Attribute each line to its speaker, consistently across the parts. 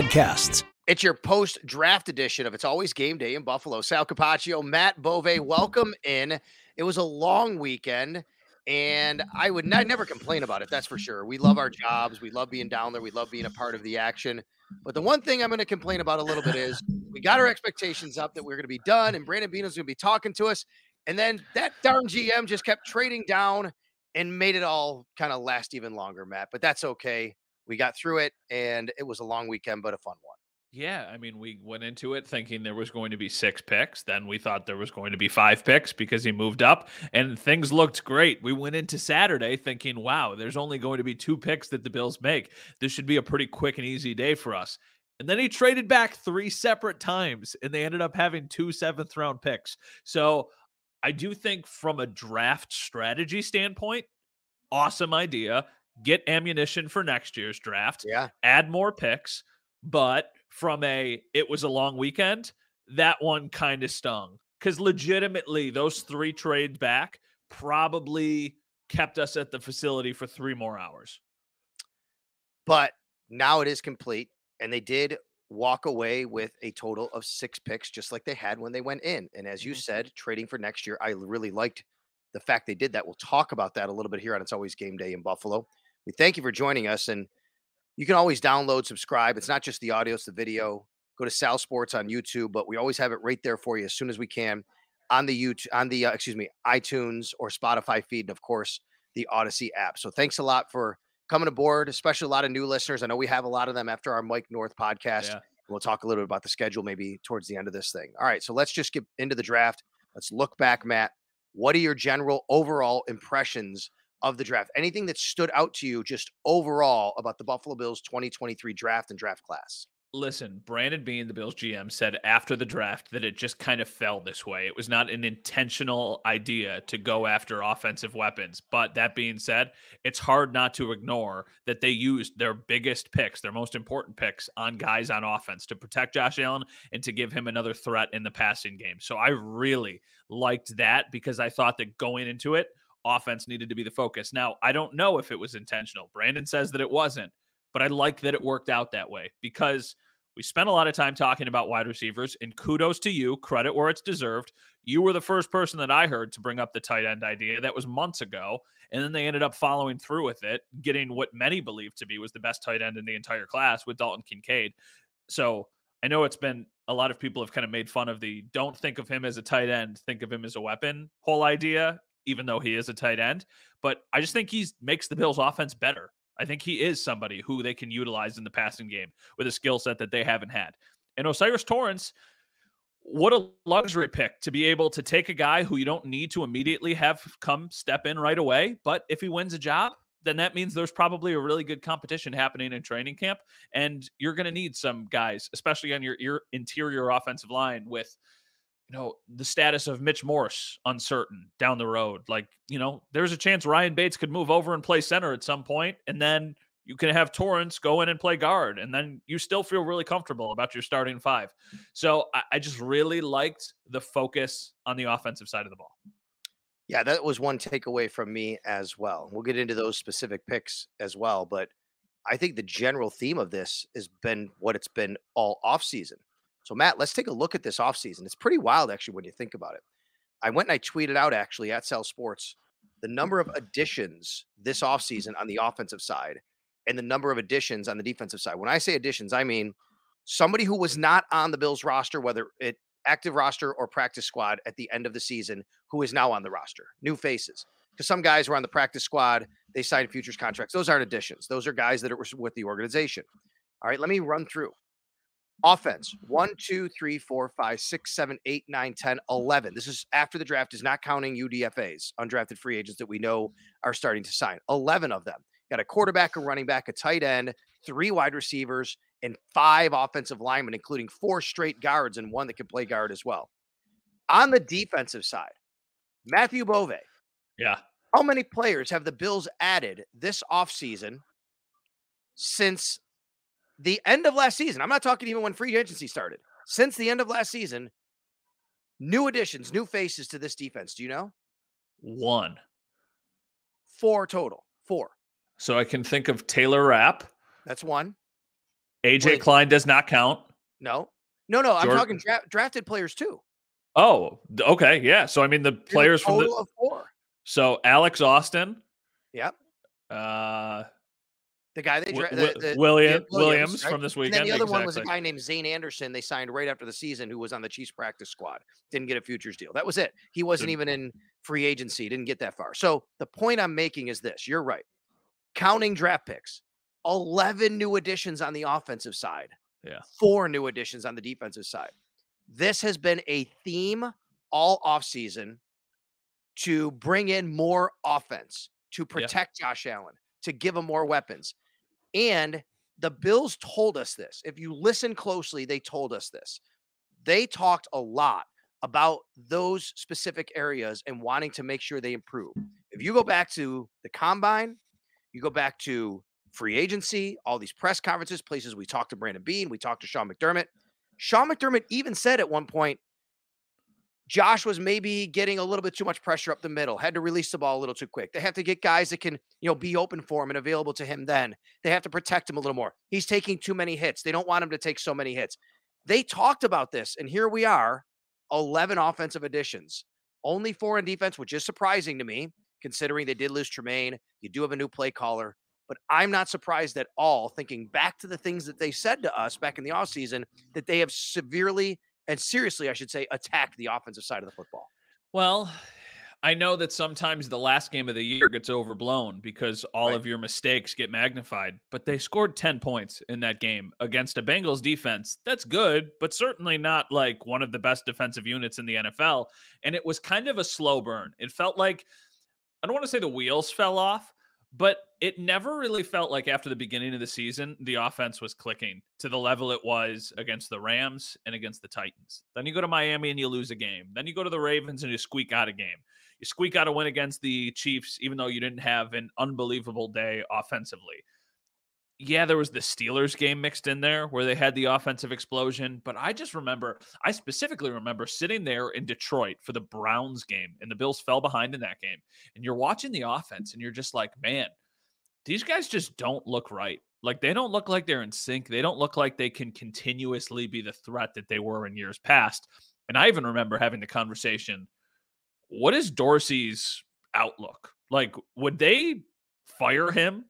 Speaker 1: podcasts.
Speaker 2: It's your post draft edition of It's Always Game Day in Buffalo. Sal Capaccio, Matt Bove, welcome in. It was a long weekend, and I would not, never complain about it. That's for sure. We love our jobs. We love being down there. We love being a part of the action. But the one thing I'm going to complain about a little bit is we got our expectations up that we're going to be done, and Brandon Beane's going to be talking to us. And then that darn GM just kept trading down and made it all kind of last even longer, Matt. But that's okay we got through it and it was a long weekend but a fun one
Speaker 3: yeah, I mean, we went into it thinking there was going to be six picks. Then we thought there was going to be five picks because he moved up, and things looked great. We went into Saturday thinking, wow, there's only going to be two picks that the Bills make. This should be a pretty quick and easy day for us. And then he traded back three separate times, and they ended up having two seventh round picks. So I do think, from a draft strategy standpoint, awesome idea get ammunition for next year's draft,
Speaker 2: yeah,
Speaker 3: add more picks. But from a it was a long weekend, that one kind of stung because legitimately those three trades back probably kept us at the facility for three more hours.
Speaker 2: But now it is complete, and they did walk away with a total of six picks, just like they had when they went in. And as you mm-hmm. said, trading for next year, I really liked the fact they did that. We'll talk about that a little bit here on It's Always Game Day in Buffalo. We thank you for joining us. And you can always download, subscribe. It's not just the audio, it's the video. Go to Sal Sports on YouTube, but we always have it right there for you as soon as we can on the YouTube, on the, uh, excuse me, iTunes or Spotify feed. And of course, the Audacy app. So thanks a lot for coming aboard, especially a lot of new listeners. I know we have a lot of them after our Mike North podcast. Yeah. We'll talk a little bit about the schedule maybe towards the end of this thing. All right. So let's just get into the draft. Let's look back, Matt. What are your general overall impressions of the draft? Anything that stood out to you just overall about the Buffalo Bills 2023 draft and draft class?
Speaker 3: Listen, Brandon Beane, the Bills GM, said after the draft that it just kind of fell this way. It was not an intentional idea to go after offensive weapons. But that being said, it's hard not to ignore that they used their biggest picks, their most important picks, on guys on offense to protect Josh Allen and to give him another threat in the passing game. So I really liked that because I thought that going into it, offense needed to be the focus. Now, I don't know if it was intentional. Brandon says that it wasn't, but I like that it worked out that way because we spent a lot of time talking about wide receivers, and kudos to you, credit where it's deserved. You were the first person that I heard to bring up the tight end idea. That was months ago. And then they ended up following through with it, getting what many believe to be was the best tight end in the entire class with Dalton Kincaid. So I know it's been a lot of people have kind of made fun of the don't think of him as a tight end, think of him as a weapon whole idea even though he is a tight end. But I just think he makes the Bills offense better. I think he is somebody who they can utilize in the passing game with a skill set that they haven't had. And O'Cyrus Torrence, what a luxury pick to be able to take a guy who you don't need to immediately have come step in right away. But if he wins a job, then that means there's probably a really good competition happening in training camp. And you're going to need some guys, especially on your interior offensive line with you know, the status of Mitch Morse uncertain down the road. Like, you know, there's a chance Ryan Bates could move over and play center at some point, and then you can have Torrence go in and play guard, and then you still feel really comfortable about your starting five. So I, I just really liked the focus on the offensive side of the ball.
Speaker 2: Yeah, that was one takeaway from me as well. We'll get into those specific picks as well, but I think the general theme of this has been what it's been all offseason. So, Matt, let's take a look at this offseason. It's pretty wild, actually, when you think about it. I went and I tweeted out, actually, at Sal Sports, the number of additions this offseason on the offensive side and the number of additions on the defensive side. When I say additions, I mean somebody who was not on the Bills roster, whether it active roster or practice squad at the end of the season, who is now on the roster. New faces. Because some guys were on the practice squad, they signed futures contracts. Those aren't additions. Those are guys that are with the organization. All right, let me run through. Offense one, two, three, four, five, six, seven, eight, nine, 10, 11. This is after the draft, is not counting UDFAs, undrafted free agents that we know are starting to sign. 11 of them. Got a quarterback, a running back, a tight end, three wide receivers, and five offensive linemen, including four straight guards and one that can play guard as well. On the defensive side, Matthew Bove.
Speaker 3: Yeah.
Speaker 2: How many players have the Bills added this offseason since the end of last season? I'm not talking even when free agency started. Since the end of last season, new additions, new faces to this defense. Do you know?
Speaker 3: One.
Speaker 2: Four total. Four.
Speaker 3: So I can think of Taylor Rapp.
Speaker 2: That's one.
Speaker 3: AJ Wait. Klein does not count.
Speaker 2: No. No, no. I'm talking dra- drafted players too.
Speaker 3: Oh, okay. Yeah. So I mean the players from the
Speaker 2: four.
Speaker 3: So Alex Austin.
Speaker 2: Yep.
Speaker 3: Uh
Speaker 2: the guy they
Speaker 3: dra- w- the, the, William, Williams, Williams right? from this weekend.
Speaker 2: And then the other
Speaker 3: exactly.
Speaker 2: one was a guy named Zayne Anderson. They signed right after the season, who was on the Chiefs practice squad. Didn't get a futures deal. That was it. He wasn't even in free agency. Didn't get that far. So the point I'm making is this: you're right. Counting draft picks, 11 new additions on the offensive side.
Speaker 3: Yeah.
Speaker 2: Four new additions on the defensive side. This has been a theme all offseason to bring in more offense, to protect yeah. Josh Allen, to give him more weapons. And the Bills told us this. If you listen closely, they told us this. They talked a lot about those specific areas and wanting to make sure they improve. If you go back to the combine, you go back to free agency, all these press conferences, places we talked to Brandon Beane, we talked to Sean McDermott. Sean McDermott even said at one point, Josh was maybe getting a little bit too much pressure up the middle, had to release the ball a little too quick. They have to get guys that can, you know, be open for him and available to him then. They have to protect him a little more. He's taking too many hits. They don't want him to take so many hits. They talked about this, and here we are 11 offensive additions, only four in defense, which is surprising to me, considering they did lose Tremaine. You do have a new play caller. But I'm not surprised at all, thinking back to the things that they said to us back in the offseason, that they have severely and seriously, I should say, attack the offensive side of the football.
Speaker 3: Well, I know that sometimes the last game of the year gets overblown because all right. of your mistakes get magnified, but they scored 10 points in that game against a Bengals defense. That's good, but certainly not like one of the best defensive units in the NFL. And it was kind of a slow burn. It felt like, I don't want to say the wheels fell off, but it never really felt like after the beginning of the season, the offense was clicking to the level it was against the Rams and against the Titans. Then you go to Miami and you lose a game. Then you go to the Ravens and you squeak out a game. You squeak out a win against the Chiefs, even though you didn't have an unbelievable day offensively yeah, there was the Steelers game mixed in there where they had the offensive explosion. But I just remember, I specifically remember sitting there in Detroit for the Browns game, and the Bills fell behind in that game. And you're watching the offense, and you're just like, man, these guys just don't look right. Like they don't look like they're in sync. They don't look like they can continuously be the threat that they were in years past. And I even remember having the conversation what is Dorsey's outlook? Like, would they fire him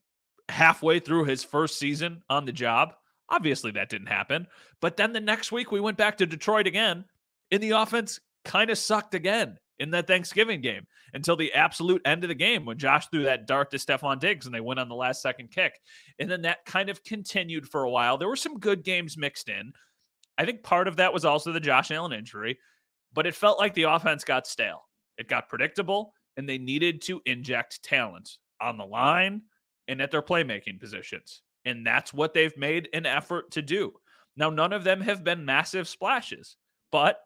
Speaker 3: halfway through his first season on the job. Obviously, that didn't happen. But then the next week, we went back to Detroit again, and the offense kind of sucked again in that Thanksgiving game until the absolute end of the game when Josh threw that dart to Stefon Diggs and they went on the last second kick. And then that kind of continued for a while. There were some good games mixed in. I think part of that was also the Josh Allen injury, but it felt like the offense got stale. It got predictable, and they needed to inject talent on the line, and at their playmaking positions. And that's what they've made an effort to do. Now, none of them have been massive splashes, but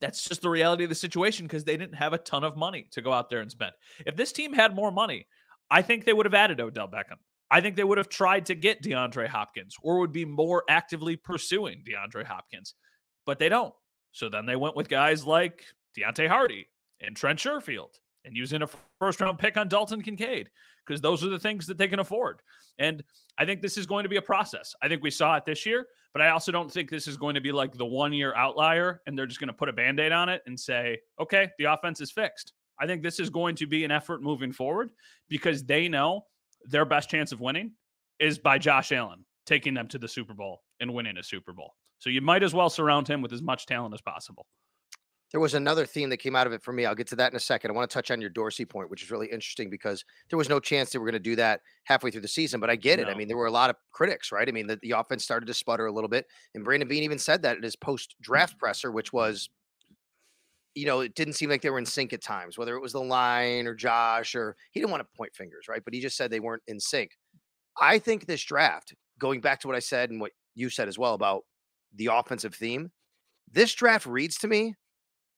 Speaker 3: that's just the reality of the situation because they didn't have a ton of money to go out there and spend. If this team had more money, I think they would have added Odell Beckham. I think they would have tried to get DeAndre Hopkins or would be more actively pursuing DeAndre Hopkins, but they don't. So then they went with guys like Deonte Harty and Trent Sherfield and using a first round pick on Dalton Kincaid because those are the things that they can afford. And I think this is going to be a process. I think we saw it this year, but I also don't think this is going to be like the one year outlier and they're just going to put a band aid on it and say, okay, the offense is fixed. I think this is going to be an effort moving forward because they know their best chance of winning is by Josh Allen taking them to the Super Bowl and winning a Super Bowl. So you might as well surround him with as much talent as possible.
Speaker 2: There was another theme that came out of it for me. I'll get to that in a second. I want to touch on your Dorsey point, which is really interesting because there was no chance they were going to do that halfway through the season. But I get it. I mean, there were a lot of critics, right? I mean, the, the offense started to sputter a little bit. And Brandon Beane even said that in his post draft mm-hmm. presser, which was, you know, it didn't seem like they were in sync at times, whether it was the line or Josh or he didn't want to point fingers, right? But he just said they weren't in sync. I think this draft, going back to what I said and what you said as well about the offensive theme, this draft reads to me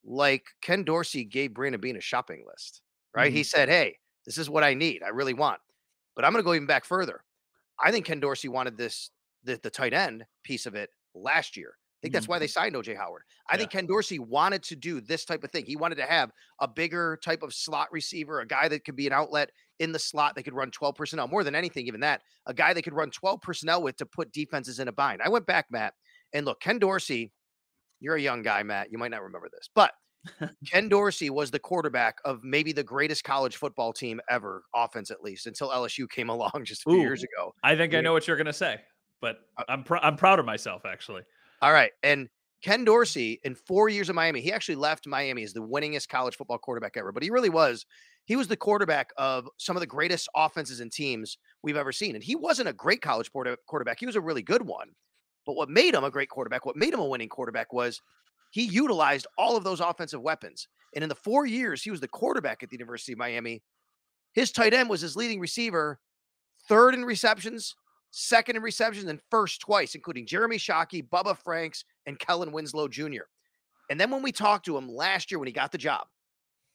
Speaker 2: like Ken Dorsey gave Brandon Beane a shopping list, right? He mm-hmm. said, Hey, this is what I need. I really want. But I'm going to go even back further. I think Ken Dorsey wanted this, the, the tight end piece of it last year. I think that's why they mm-hmm. signed OJ Howard. I think Ken Dorsey wanted to do this type of thing. He wanted to have a bigger type of slot receiver, a guy that could be an outlet in the slot that could run 12 personnel, more than anything, even that, a guy that could run 12 personnel with to put defenses in a bind. I went back, Matt, and look, Ken Dorsey, you're a young guy, Matt. You might not remember this, but Ken Dorsey was the quarterback of maybe the greatest college football team ever, offense at least, until LSU came along just a few
Speaker 3: Ooh.
Speaker 2: years ago.
Speaker 3: I think I know what you're going to say, but
Speaker 2: Uh
Speaker 3: I'm pr- I'm proud of myself actually.
Speaker 2: All right. And Ken Dorsey, in four years of Miami, he actually left Miami as the winningest college football quarterback ever. But he really was, he was the quarterback of some of the greatest offenses and teams we've ever seen. And he wasn't a great college quarterback, he was a really good one. But what made him a great quarterback, what made him a winning quarterback was he utilized all of those offensive weapons. And in the four years he was the quarterback at the University of Miami, his tight end was his leading receiver, third in receptions, second in receptions, and first twice, including Jeremy Shockey, Bubba Franks, and Kellen Winslow Jr. And then when we talked to him last year when he got the job,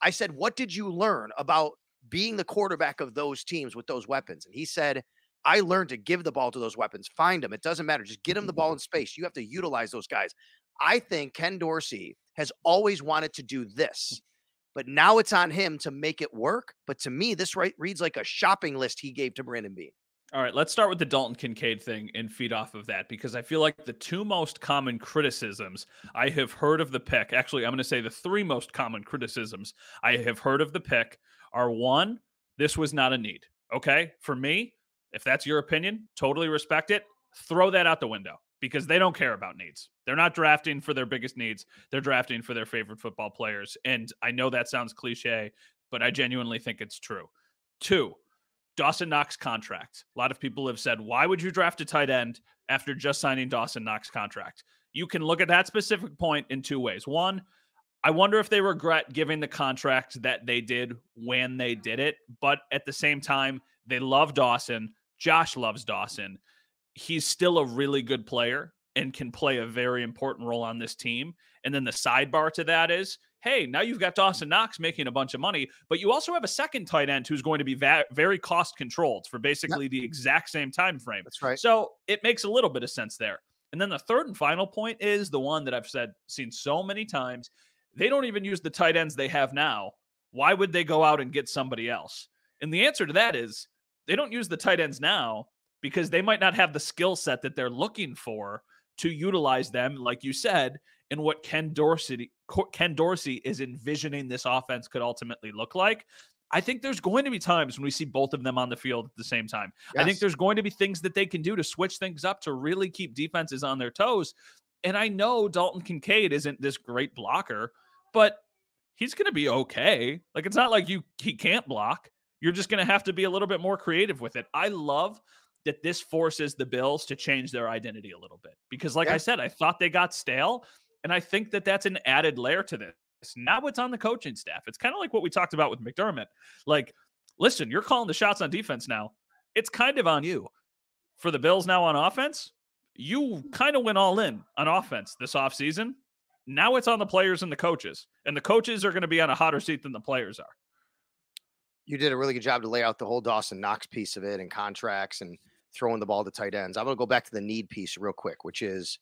Speaker 2: I said, What did you learn about being the quarterback of those teams with those weapons? And he said, I learned to give the ball to those weapons, find them. It doesn't matter. Just get them the mm-hmm. ball in space. You have to utilize those guys. I think Ken Dorsey has always wanted to do this, but now it's on him to make it work. But to me, this right reads like a shopping list he gave to Brandon Beane.
Speaker 3: All right, let's start with the Dalton Kincaid thing and feed off of that because I feel like the two most common criticisms I have heard of the pick, actually, I'm going to say the three most common criticisms I have heard of the pick are one, this was not a need. Okay. For me, if that's your opinion, totally respect it. Throw that out the window because they don't care about needs. They're not drafting for their biggest needs, they're drafting for their favorite football players. And I know that sounds cliche, but I genuinely think it's true. Two, Dawson Knox contract. A lot of people have said, why would you draft a tight end after just signing Dawson Knox contract? You can look at that specific point in two ways. One, I wonder if they regret giving the contract that they did when they did it, but at the same time, they love Dawson. Josh loves Dawson. He's still a really good player and can play a very important role on this team. And then the sidebar to that is hey, now you've got Dawson Knox making a bunch of money, but you also have a second tight end who's going to be va- very cost controlled for basically the exact same time frame.
Speaker 2: That's right.
Speaker 3: So it makes a little bit of sense there. And then the third and final point is the one that I've said seen so many times. They don't even use the tight ends they have now. Why would they go out and get somebody else? And the answer to that is they don't use the tight ends now because they might not have the skill set that they're looking for to utilize them, like you said, in what Ken Dorsey Ken Dorsey is envisioning this offense could ultimately look like. I think there's going to be times when we see both of them on the field at the same time. I think there's going to be things that they can do to switch things up to really keep defenses on their toes. And I know Dalton Kincaid isn't this great blocker, but he's going to be okay. Like it's not like you he can't block. You're just going to have to be a little bit more creative with it. I love that this forces the Bills to change their identity a little bit because like I said, I thought they got stale and I think that that's an added layer to this. Now it's on the coaching staff. It's kind of like what we talked about with McDermott. Like, listen, you're calling the shots on defense now. It's kind of on you. For the Bills now on offense, you kind of went all in on offense this offseason. Now it's on the players and the coaches. And the coaches are going to be on a hotter seat than the players are.
Speaker 2: You did a really good job to lay out the whole Dawson Knox piece of it and contracts and throwing the ball to tight ends. I'm going to go back to the need piece real quick, which is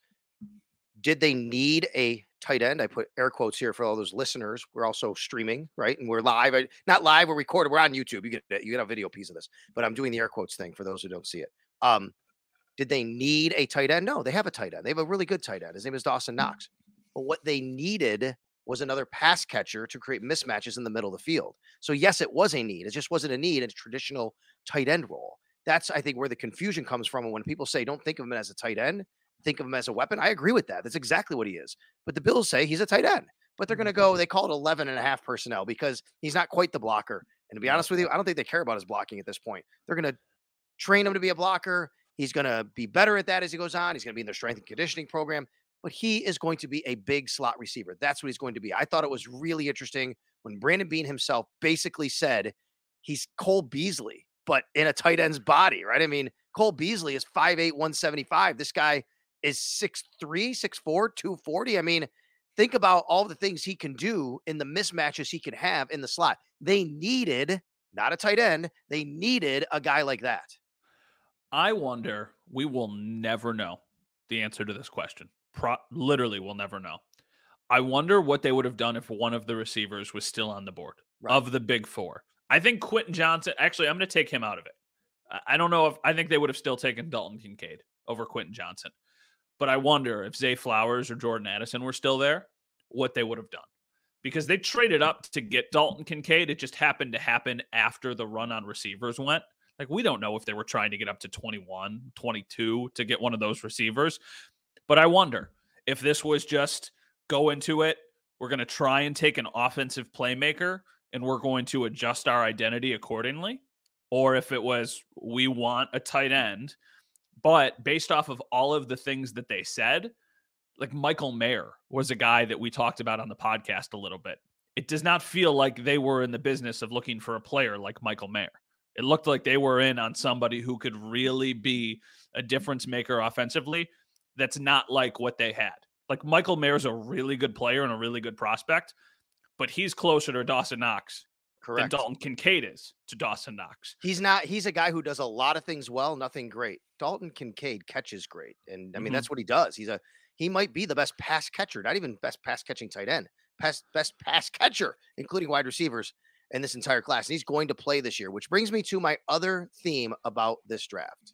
Speaker 2: did they need a tight end? I put air quotes here for all those listeners. We're also streaming, right? And we're live. I- Not live, we're recorded. We're on YouTube. You get it. You get a video piece of this, but I'm doing the air quotes thing for those who don't see it. Um, did they need a tight end? No, they have a tight end. They have a really good tight end. His name is Dawson Knox. But what they needed was another pass catcher to create mismatches in the middle of the field. So yes, it was a need. It just wasn't a need in a traditional tight end role. That's I think where the confusion comes from. And when people say don't think of him as a tight end, think of him as a weapon. I agree with that. That's exactly what he is. But the Bills say he's a tight end. But they're going to go, they call it 11 and a half personnel because he's not quite the blocker. And to be honest with you, I don't think they care about his blocking at this point. They're going to train him to be a blocker. He's going to be better at that as he goes on. He's going to be in their strength and conditioning program, but he is going to be a big slot receiver. That's what he's going to be. I thought it was really interesting when Brandon Beane himself basically said he's Cole Beasley, but in a tight end's body, right? I mean, Cole Beasley is 5'8, 175. This guy is 6'3, 6'4, 240. I mean, think about all the things he can do in the mismatches he can have in the slot. They needed not a tight end, they needed a guy like that.
Speaker 3: I wonder, we will never know the answer to this question. Pro- literally, we'll never know. I wonder what they would have done if one of the receivers was still on the board right. of the big four. I think Quentin Johnson, actually, I'm going to take him out of it. I don't know if I think they would have still taken Dalton Kincaid over Quentin Johnson. But I wonder if Zay Flowers or Jordan Addison were still there, what they would have done. Because they traded up to get Dalton Kincaid. It just happened to happen after the run on receivers went. Like, we don't know if they were trying to get up to 21, 22 to get one of those receivers. But I wonder if this was just go into it. We're going to try and take an offensive playmaker and we're going to adjust our identity accordingly. Or if it was, we want a tight end. But based off of all of the things that they said, like Michael Mayer was a guy that we talked about on the podcast a little bit. It does not feel like they were in the business of looking for a player like Michael Mayer. It looked like they were in on somebody who could really be a difference maker offensively. That's not like what they had. Like Michael Mayer's a really good player and a really good prospect, but he's closer to Dawson Knox Correct. than Dalton Kincaid is to Dawson Knox.
Speaker 2: He's not. He's a guy who does a lot of things well, nothing great. Dalton Kincaid catches great, and I mean mm-hmm. that's what he does. He's a he might be the best pass catcher, not even best pass catching tight end, best best pass catcher, including wide receivers in this entire class. And he's going to play this year, which brings me to my other theme about this draft.